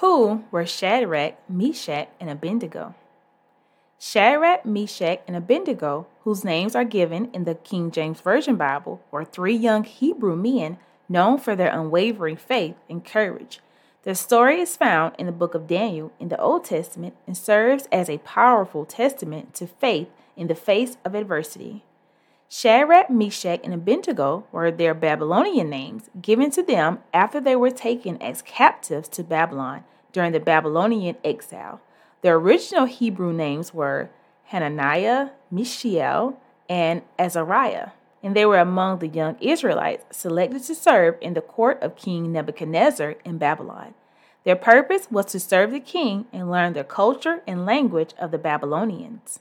Who were Shadrach, Meshach, and Abednego? Shadrach, Meshach, and Abednego, whose names are given in the King James Version Bible, were three young Hebrew men known for their unwavering faith and courage. Their story is found in the book of Daniel in the Old Testament and serves as a powerful testament to faith in the face of adversity. Shadrach, Meshach, and Abednego were their Babylonian names given to them after they were taken as captives to Babylon during the Babylonian exile. Their original Hebrew names were Hananiah, Mishael, and Azariah, and they were among the young Israelites selected to serve in the court of King Nebuchadnezzar in Babylon. Their purpose was to serve the king and learn the culture and language of the Babylonians.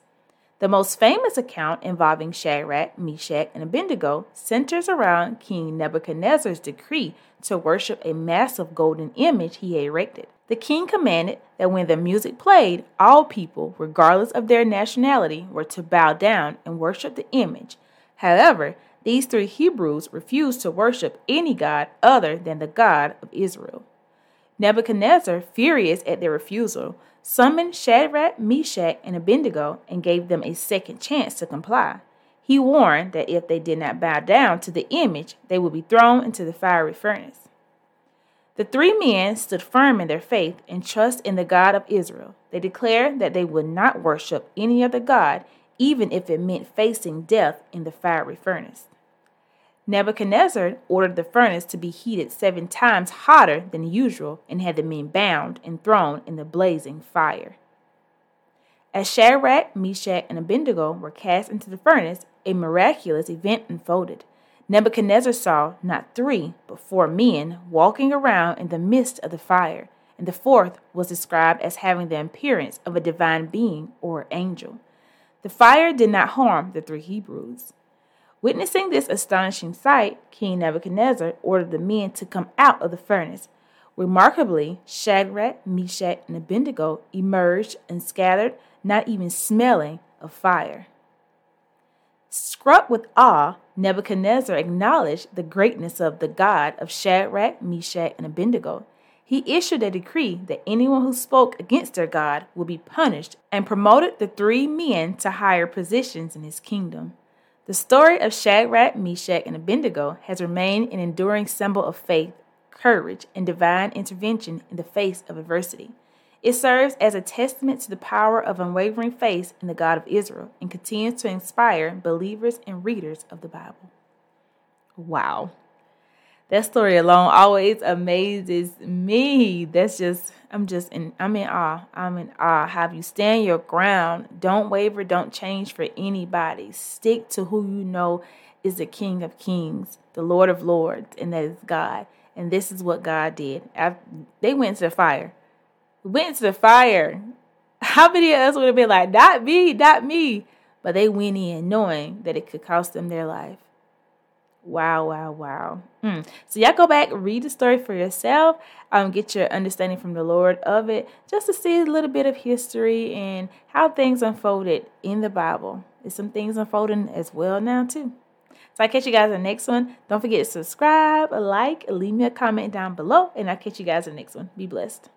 The most famous account involving Shadrach, Meshach, and Abednego centers around King Nebuchadnezzar's decree to worship a massive golden image he erected. The king commanded that when the music played, all people, regardless of their nationality, were to bow down and worship the image. However, these three Hebrews refused to worship any god other than the God of Israel. Nebuchadnezzar, furious at their refusal, summoned Shadrach, Meshach, and Abednego and gave them a second chance to comply. He warned that if they did not bow down to the image, they would be thrown into the fiery furnace. The three men stood firm in their faith and trust in the God of Israel. They declared that they would not worship any other God, even if it meant facing death in the fiery furnace. Nebuchadnezzar ordered the furnace to be heated seven times hotter than usual and had the men bound and thrown in the blazing fire. As Shadrach, Meshach, and Abednego were cast into the furnace, a miraculous event unfolded. Nebuchadnezzar saw not three, but four men walking around in the midst of the fire, and the fourth was described as having the appearance of a divine being or angel. The fire did not harm the three Hebrews. Witnessing this astonishing sight, King Nebuchadnezzar ordered the men to come out of the furnace. Remarkably, Shadrach, Meshach, and Abednego emerged unscattered, not even smelling of fire. Struck with awe, Nebuchadnezzar acknowledged the greatness of the God of Shadrach, Meshach, and Abednego. He issued a decree that anyone who spoke against their God would be punished and promoted the three men to higher positions in his kingdom. The story of Shadrach, Meshach, and Abednego has remained an enduring symbol of faith, courage, and divine intervention in the face of adversity. It serves as a testament to the power of unwavering faith in the God of Israel and continues to inspire believers and readers of the Bible. Wow. That story alone always amazes me. That's just I'm just in I'm in awe. I'm in awe. Have you stand your ground. Don't waver, don't change for anybody. Stick to who you know is the King of Kings, the Lord of Lords, and that is God. And this is what God did. they went to the fire. Went to the fire. How many of us would have been like, not me, not me? But they went in knowing that it could cost them their life. Wow, wow, wow. Mm. So y'all go back, read the story for yourself, um, get your understanding from the Lord of it, just to see a little bit of history and how things unfolded in the Bible. There's some things unfolding as well now too. So I catch you guys in the next one. Don't forget to subscribe, like, leave me a comment down below, and I'll catch you guys in the next one. Be blessed.